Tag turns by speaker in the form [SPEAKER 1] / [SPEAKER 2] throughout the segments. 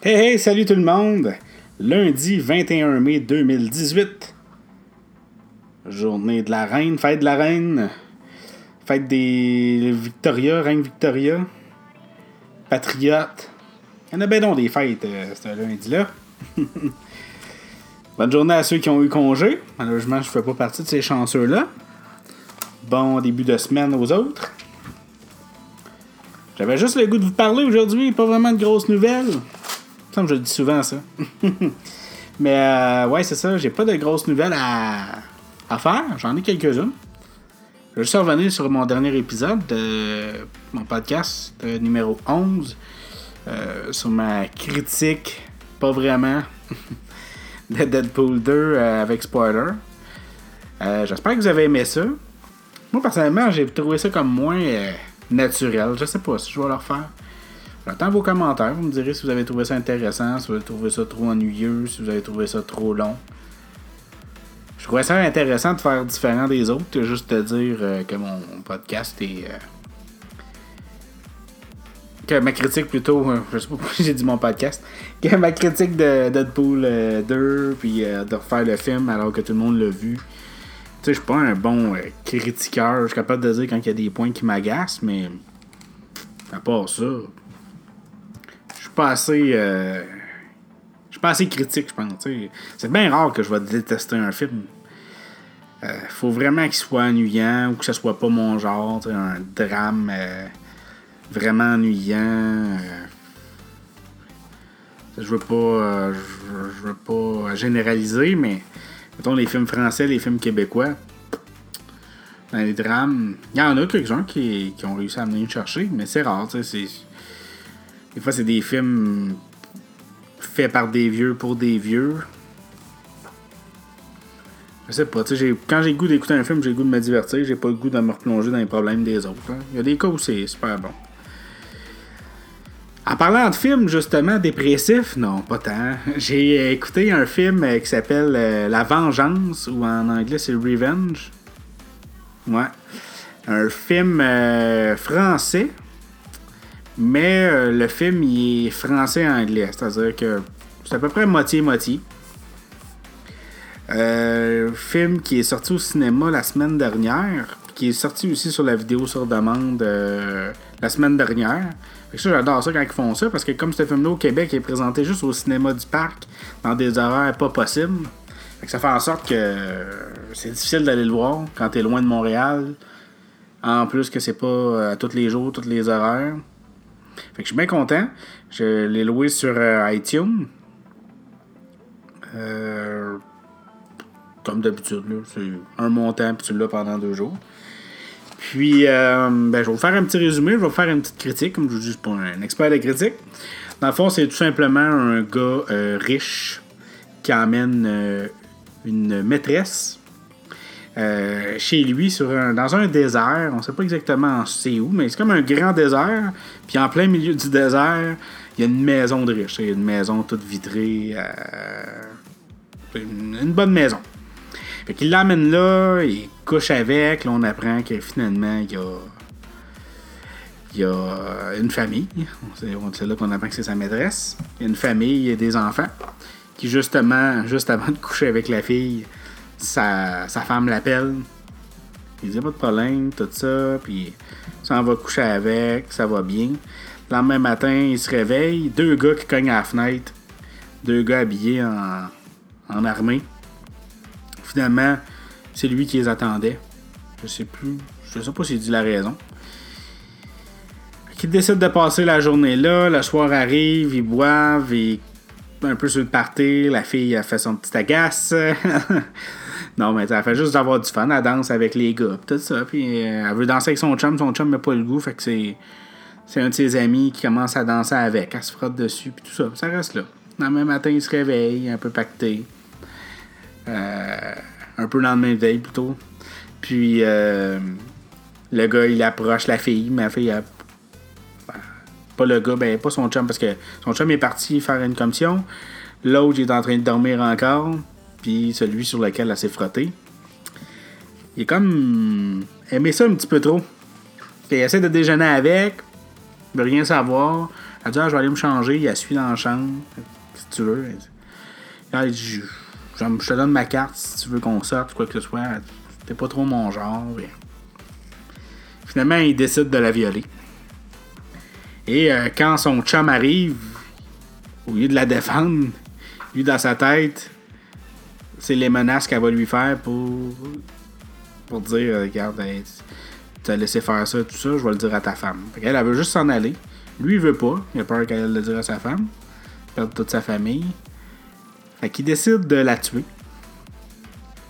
[SPEAKER 1] Hey hey, salut tout le monde! Lundi 21 mai 2018. Journée de la reine, fête de la reine. Fête des Victoria, reine Victoria. Patriote. Il y en a bien donc des fêtes euh, ce lundi-là. Bonne journée à ceux qui ont eu congé. Malheureusement, je ne fais pas partie de ces chanceux-là. Bon début de semaine aux autres. J'avais juste le goût de vous parler aujourd'hui, pas vraiment de grosses nouvelles. Comme je dis souvent, ça. Mais euh, ouais, c'est ça. J'ai pas de grosses nouvelles à, faire. J'en ai quelques-unes. Je vais juste revenir sur mon dernier épisode de mon podcast euh, numéro 11. euh, sur ma critique, pas vraiment, de Deadpool 2 euh, avec spoiler. J'espère que vous avez aimé ça. Moi, personnellement, j'ai trouvé ça comme moins naturel. Je sais pas si je vais le refaire. J'attends vos commentaires. Vous me direz si vous avez trouvé ça intéressant, si vous avez trouvé ça trop ennuyeux, si vous avez trouvé ça trop long. Je trouvais ça intéressant de faire différent des autres, juste de dire euh, que mon podcast est. euh, que ma critique plutôt. euh, je sais pas pourquoi j'ai dit mon podcast. Que ma critique de Deadpool euh, 2, puis de refaire le film alors que tout le monde l'a vu. Tu sais, je suis pas un bon critiqueur. Je suis capable de dire quand il y a des points qui m'agacent, mais. À part ça. Pas assez. euh, je suis pas assez critique, je pense. C'est bien rare que je vais détester un film. Euh, faut vraiment qu'il soit ennuyant ou que ce soit pas mon genre. Un drame euh, vraiment ennuyant. euh. je veux pas. je, veux pas généraliser, mais. Mettons les films français, les films québécois. Dans les drames, il y en a quelques-uns qui, qui ont réussi à venir chercher, mais c'est rare. tu sais, Des fois, c'est des films faits par des vieux pour des vieux. Je sais pas, tu sais, quand j'ai le goût d'écouter un film, j'ai le goût de me divertir, j'ai pas le goût de me replonger dans les problèmes des autres. hein. Il y a des cas où c'est super bon. En parlant de films, justement, dépressifs, non, pas tant. J'ai écouté un film euh, qui s'appelle euh, La Vengeance, ou en anglais c'est Revenge. Ouais. Un film euh, français, mais euh, le film il est français-anglais, c'est-à-dire que c'est à peu près moitié-moitié. Euh, film qui est sorti au cinéma la semaine dernière, qui est sorti aussi sur la vidéo sur demande euh, la semaine dernière. Fait que ça, j'adore ça quand ils font ça, parce que comme ce film-là au Québec est présenté juste au cinéma du parc, dans des horaires pas possibles, fait ça fait en sorte que c'est difficile d'aller le voir quand t'es loin de Montréal. En plus que c'est pas à tous les jours, tous les horaires. Fait que je suis bien content. Je l'ai loué sur euh, iTunes. Euh, comme d'habitude, c'est un montant, puis tu l'as pendant deux jours. Puis, euh, ben, je vais vous faire un petit résumé, je vais vous faire une petite critique, comme je vous dis, pas un expert de critique. Dans le fond, c'est tout simplement un gars euh, riche qui euh, une maîtresse euh, chez lui sur un- dans un désert. On sait pas exactement c'est où, mais c'est comme un grand désert. Puis en plein milieu du désert, il y a une maison de riche. Une maison toute vitrée. euh, une, bonne maison. Fait qu'il l'amène là, il couche avec. Là, on apprend que finalement, il y a. Une famille. C'est là qu'on apprend que c'est sa maîtresse. Une famille, il y a des enfants. Qui, justement, juste avant de coucher avec la fille, sa, sa femme l'appelle. Il dit pas de problème, tout ça. Puis, ça en va coucher avec, ça va bien. Le lendemain matin, il se réveille. Deux gars qui cognent à la fenêtre. Deux gars habillés en, en armée. Finalement, c'est lui qui les attendait. Je sais plus. Je sais pas s'il dit la raison. Qui décide de passer la journée là. Le soir arrive, ils boivent, ils un peu sur le party. La fille a fait son petit agace. non, mais elle fait juste d'avoir du fun. Elle danse avec les gars, tout ça. Puis euh, elle veut danser avec son chum. Son chum n'a pas le goût, fait que c'est. C'est un de ses amis qui commence à danser avec. Elle se frotte dessus, puis tout ça. Ça reste là. Le lendemain matin, il se réveille, un peu pacté. Euh, un peu le lendemain de veille plutôt. Puis euh, le gars, il approche la fille, la fille, elle- pas le gars, ben pas son chum, parce que son chum est parti faire une commission. L'autre, il est en train de dormir encore. Puis celui sur lequel elle s'est frottée. Il est comme aimé ça un petit peu trop. Puis il essaie de déjeuner avec, il veut rien savoir. Elle dit, ah, je vais aller me changer. Elle suit dans la chambre. Si tu veux? Elle dit, je, te donne ma carte si tu veux qu'on sorte, quoi que ce soit. T'es pas trop mon genre. Finalement, il décide de la violer. Et euh, quand son chum arrive, au lieu de la défendre, lui dans sa tête, c'est les menaces qu'elle va lui faire pour, pour dire euh, Regarde, tu as laissé faire ça, tout ça, je vais le dire à ta femme. elle, veut juste s'en aller. Lui, il veut pas. Il a peur qu'elle le dise à sa femme. Perdre toute sa famille. Fait décide de la tuer.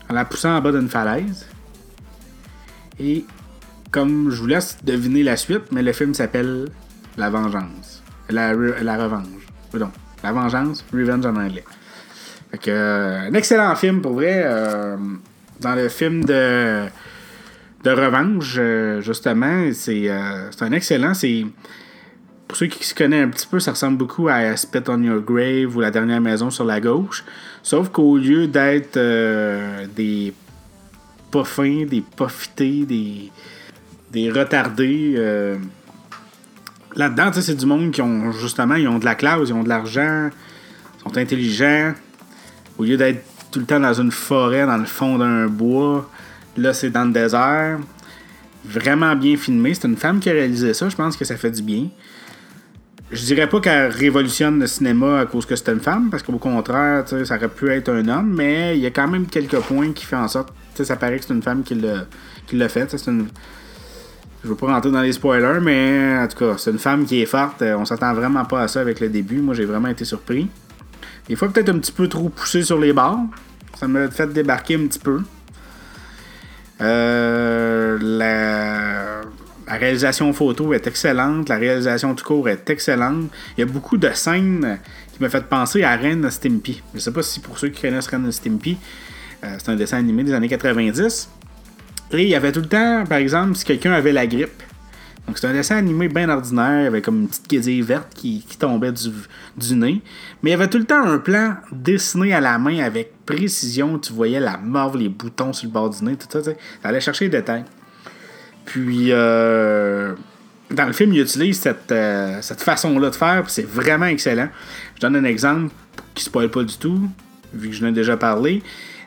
[SPEAKER 1] En la poussant en bas d'une falaise. Et comme je vous laisse deviner la suite, mais le film s'appelle La Vengeance. La, la Revanche. Pardon. La Vengeance, Revenge en anglais. Fait que, euh, un excellent film pour vrai. Euh, dans le film de, de Revanche, euh, justement, c'est un excellent. C'est. Pour ceux qui se connaissent un petit peu, ça ressemble beaucoup à Spit on Your Grave ou La dernière maison sur la gauche. Sauf qu'au lieu d'être des pas fins, des pas des, des retardés là-dedans, c'est du monde qui ont justement, ils ont de la classe, ils ont de l'argent, sont intelligents. Au lieu d'être tout le temps dans une forêt, dans le fond d'un bois, là c'est dans le désert. Vraiment bien filmé. C'est une femme qui a réalisé ça, je pense que ça fait du bien. Je dirais pas qu'elle révolutionne le cinéma à cause que c'est une femme, parce qu'au contraire, ça aurait pu être un homme, mais il y a quand même quelques points qui font en sorte, ça paraît que c'est une femme qui l'a fait. Une, je veux pas rentrer dans les spoilers, mais en tout cas, c'est une femme qui est forte. On s'attend vraiment pas à ça avec le début. Moi, j'ai vraiment été surpris. Des fois, peut-être un petit peu trop poussé sur les bords. Ça m'a fait débarquer un petit peu. Euh, la... réalisation photo est excellente. La réalisation du cours est excellente. Il y a beaucoup de scènes qui m'ont fait penser à Ren Stimpy. Je sais pas si pour ceux qui connaissent Ren Stimpy, euh, c'est un dessin animé des années 90. Et il y avait tout le temps, par exemple, si quelqu'un avait la grippe. Donc c'est un dessin animé bien ordinaire, avec comme une petite guédille verte qui, tombait du, nez. Mais il y avait tout le temps un plan dessiné à la main avec précision. Tu voyais la morve, les boutons sur le bord du nez, tout ça. Tu allais chercher les détails. Puis, euh, dans le film, il utilise cette, euh, cette façon-là de faire, c'est vraiment excellent. Je donne un exemple qui ne spoil pas du tout, vu que je l'ai déjà parlé.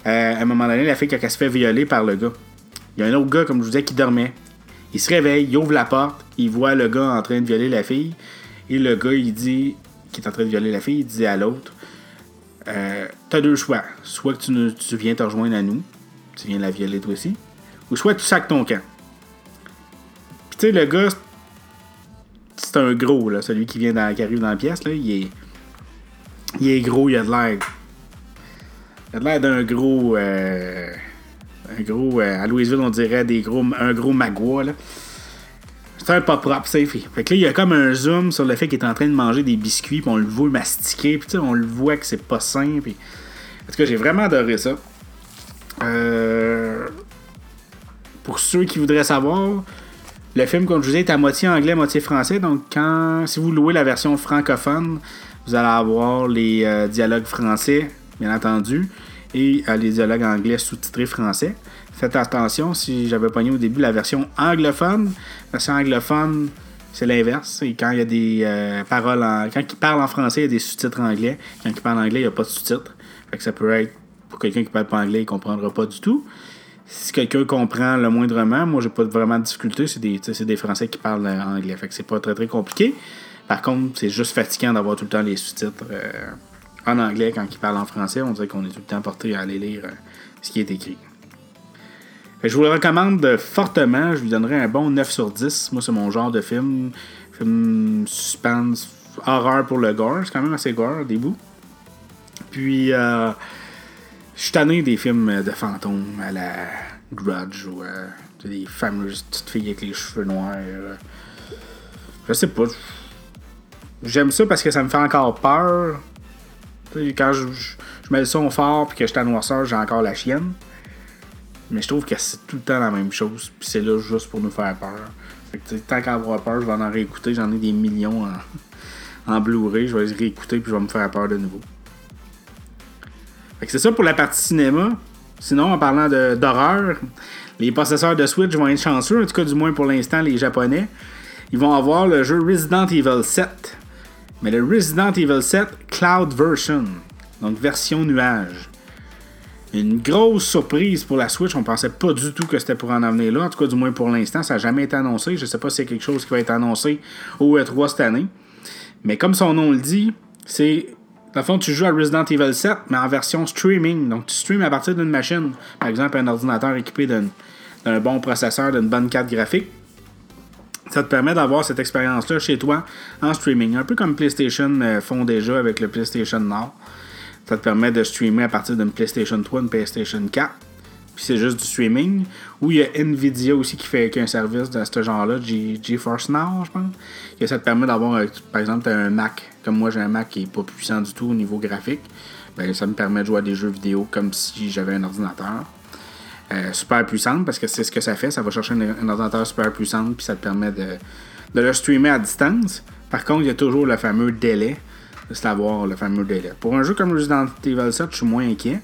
[SPEAKER 1] Euh, à un moment donné, la fille, quand elle se fait violer par le gars, il y a un autre gars, comme je vous disais, qui dormait. Il se réveille, il ouvre la porte, il voit le gars en train de violer la fille. Et le gars, il dit, qui est en train de violer la fille, il dit à l'autre euh, T'as deux choix. Soit que tu, viens te rejoindre à nous, tu viens la violer toi aussi, ou soit tu sacs ton camp. Puis tu sais, le gars, c'est un gros, là, celui qui vient qui arrive dans la pièce, là, il est. Il est gros, il a de l'air. Il a de l'air d'un gros. Euh, un gros. Euh, à Louisville, on dirait des gros, un gros magua. Là. C'est un pas propre, c'est fait. Fait que là, il y a comme un zoom sur le fait qu'il est en train de manger des biscuits, puis on le voit mastiquer, puis on le voit que c'est pas sain. En tout cas, j'ai vraiment adoré ça. Euh... Pour ceux qui voudraient savoir, le film, comme je vous disais, est à moitié anglais, moitié français. Donc, quand, si vous louez la version francophone, vous allez avoir les euh, dialogues français, bien entendu et à les dialogues anglais sous-titrés français. Faites attention, si j'avais pogné au début la version anglophone, la version anglophone, c'est l'inverse. Quand il y a des euh, paroles en. Quand il parle en français, il y a des sous-titres anglais. Quand il parle anglais, il n'y a pas de sous-titres. Fait que ça peut être. Pour quelqu'un qui parle pas anglais, il ne comprendra pas du tout. Si quelqu'un comprend le moindrement, moi j'ai pas vraiment de difficulté, c'est des, des Français qui parlent anglais. Fait que c'est pas très très compliqué. Par contre, c'est juste fatigant d'avoir tout le temps les sous-titres. Euh, en anglais quand il parle en français. On dirait qu'on est tout le temps porté à aller lire euh, ce qui est écrit. je vous le recommande fortement. Je lui donnerai un bon 9 sur 10. Moi, c'est mon genre de film. Film suspense, horreur pour le gore. C'est quand même assez gore, des bouts. Puis, euh, je suis tanné des films de fantômes à la Grudge ou euh, des fameuses petites filles avec les cheveux noirs. je sais pas. J'aime ça parce que ça me fait encore peur. Quand je, mets le son fort puis que je suis à noirceur, j'ai encore la chienne. Mais je trouve que c'est tout le temps la même chose. Puis c'est là juste pour nous faire peur. Tant qu'à avoir peur, je vais en réécouter. J'en ai des millions en, Blu-ray. Je vais les réécouter puis je vais me faire peur de nouveau. Fait que c'est ça pour la partie cinéma. Sinon, en parlant d'horreur, les possesseurs de Switch vont être chanceux, en tout cas du moins pour l'instant, les Japonais. Ils vont avoir le jeu Resident Evil 7 mais le Resident Evil 7 Cloud Version, donc version nuage. Une grosse surprise pour la Switch. On pensait pas du tout que c'était pour en venir là. En tout cas, du moins pour l'instant, ça n'a jamais été annoncé. Je sais pas si c'est quelque chose qui va être annoncé au E3 cette année. Mais comme son nom le dit, c'est. Dans le fond, tu joues à Resident Evil 7, mais en version streaming. Donc, tu streams à partir d'une machine. Par exemple, un ordinateur équipé d'un bon processeur, d'une bonne carte graphique. Ça te permet d'avoir cette expérience-là chez toi en streaming. Un peu comme PlayStation font déjà avec le PlayStation Now. Ça te permet de streamer à partir d'une PlayStation 3, une PlayStation 4. Puis c'est juste du streaming. Ou il y a Nvidia aussi qui fait un service de ce genre-là, GeForce Now, je pense. Et ça te permet d'avoir, par exemple, un Mac. Comme moi, j'ai un Mac qui n'est pas puissant du tout au niveau graphique. Ben, ça me permet de jouer à des jeux vidéo comme si j'avais un ordinateur. Euh, super puissant parce que c'est ce que ça fait. Ça va chercher un, ordinateur super puissant puis ça te permet de, de le streamer à distance. Par contre, il y a toujours le fameux délai c'est avoir le fameux délai. Pour un jeu comme Resident Evil 7, je suis moins inquiet.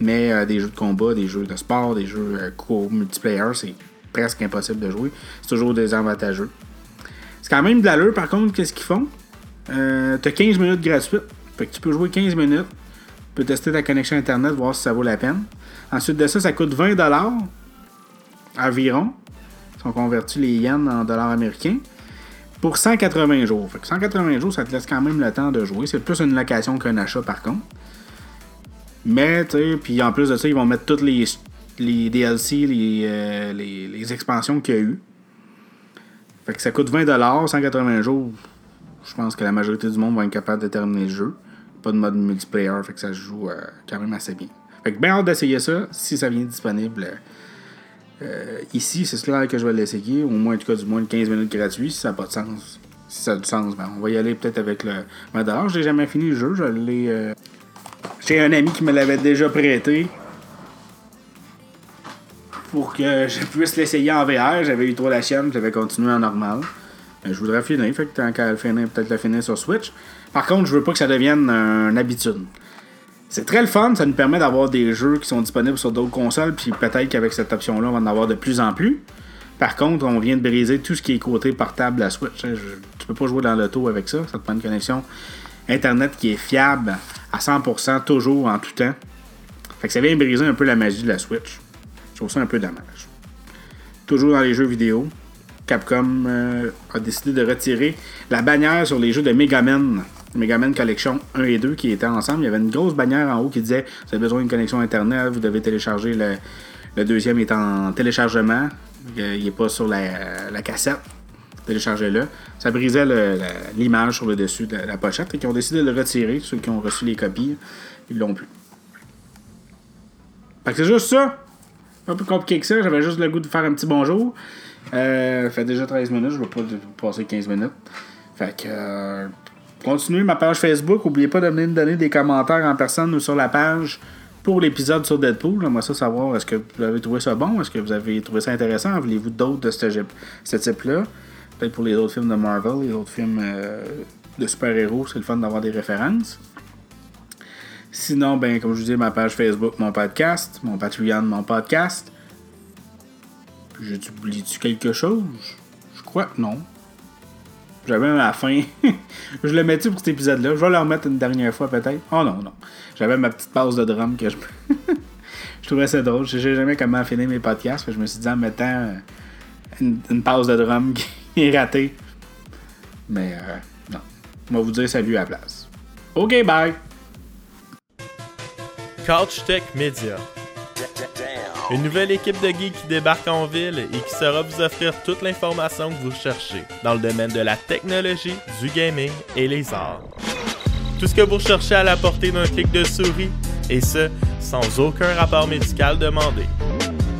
[SPEAKER 1] Mais euh, des jeux de combat, des jeux de sport, des jeux euh, co-multiplayer, c'est presque impossible de jouer. C'est toujours désavantageux. C'est quand même de l'allure, par contre, qu'est-ce qu'ils font? Euh, Tu as 15 minutes gratuites. Fait que tu peux jouer 15 minutes. Peux tester ta connexion Internet, voir si ça vaut la peine. Ensuite de ça, ça coûte 20$ environ. Si on convertit les yens en dollars américains pour 180 jours. Fait que 180 jours, ça te laisse quand même le temps de jouer. C'est plus une location qu'un achat par contre. Mais, tu sais, puis en plus de ça, ils vont mettre toutes les, les DLC, euh, les, les, expansions qu'il y a eu. Fait que ça coûte 20$, 180 jours. Je pense que la majorité du monde va être capable de terminer le jeu. Pas de mode multiplayer, fait que ça se joue euh, quand même assez bien. Fait que bien hâte d'essayer ça, si ça vient disponible euh, ici, c'est cela que je vais l'essayer. Au moins, en tout cas, du moins 15 minutes gratuit, si ça n'a pas de sens. Si ça a du sens, ben, on va y aller peut-être avec le 20$. Je n'ai jamais fini le jeu. Je l'ai. Euh, j'ai un ami qui me l'avait déjà prêté. Pour que je puisse l'essayer en VR. J'avais eu trop la chienne, j'avais continué en normal. Ben, je voudrais finir, fait que tant finir, peut-être le finir sur Switch. Par contre, je veux pas que ça devienne une habitude. C'est très le fun, ça nous permet d'avoir des jeux qui sont disponibles sur d'autres consoles, puis peut-être qu'avec cette option-là, on va en avoir de plus en plus. Par contre, on vient de briser tout ce qui est côté portable à Switch. Hein. tu peux pas jouer dans l'auto avec ça, ça te prend une connexion Internet qui est fiable à 100%, toujours en tout temps. Fait que ça vient briser un peu la magie de la Switch. Je trouve ça un peu dommage. Toujours dans les jeux vidéo, Capcom euh, a décidé de retirer la bannière sur les jeux de Mega Man Mega Man Collection 1 et 2 qui étaient ensemble. Il y avait une grosse bannière en haut qui disait Vous avez besoin d'une connexion Internet, vous devez télécharger le, le deuxième est en téléchargement. Il n'est pas sur la, cassette. Téléchargez-le. Ça brisait l'image sur le dessus de la pochette et qui ont décidé de le retirer. Ceux qui ont reçu les copies, ils l'ont plus. Fait que c'est juste ça. Un peu compliqué que ça. J'avais juste le goût de faire un petit bonjour. Euh, fait déjà 13 minutes. Je vais pas passer 15 minutes. Fait que. Euh, continuez ma page Facebook. N'oubliez pas de me donner des commentaires en personne ou sur la page pour l'épisode sur Deadpool. J'aimerais ça savoir est-ce que vous avez trouvé ça bon, est-ce que vous avez trouvé ça intéressant, voulez-vous d'autres de ce, type-là? Peut-être pour les autres films de Marvel, les autres films euh, de super-héros, c'est le fun d'avoir des références. Sinon, ben, comme je vous dis, ma page Facebook, mon podcast, mon Patreon, mon podcast. J'ai oublié quelque chose? Je crois que non. J'avais même à la fin. je le mettais pour cet épisode-là. Je vais le remettre une dernière fois peut-être. Oh non, non. J'avais ma petite pause de drum que je. je trouvais ça drôle. Je sais jamais comment finir mes podcasts. Je me suis dit en mettant euh, une, une pause de drum qui est ratée. Mais euh, non. On va vous dire salut à la place. Ok, bye!
[SPEAKER 2] Couch Tech Media. Une nouvelle équipe de geeks qui débarque en ville et qui saura vous offrir toute l'information que vous cherchez dans le domaine de la technologie, du gaming et les arts. Tout ce que vous recherchez à la portée d'un clic de souris, et ce, sans aucun rapport médical demandé.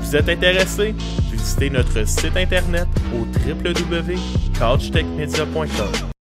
[SPEAKER 2] Vous êtes intéressé? Visitez notre site internet au www.couchtechmedia.com.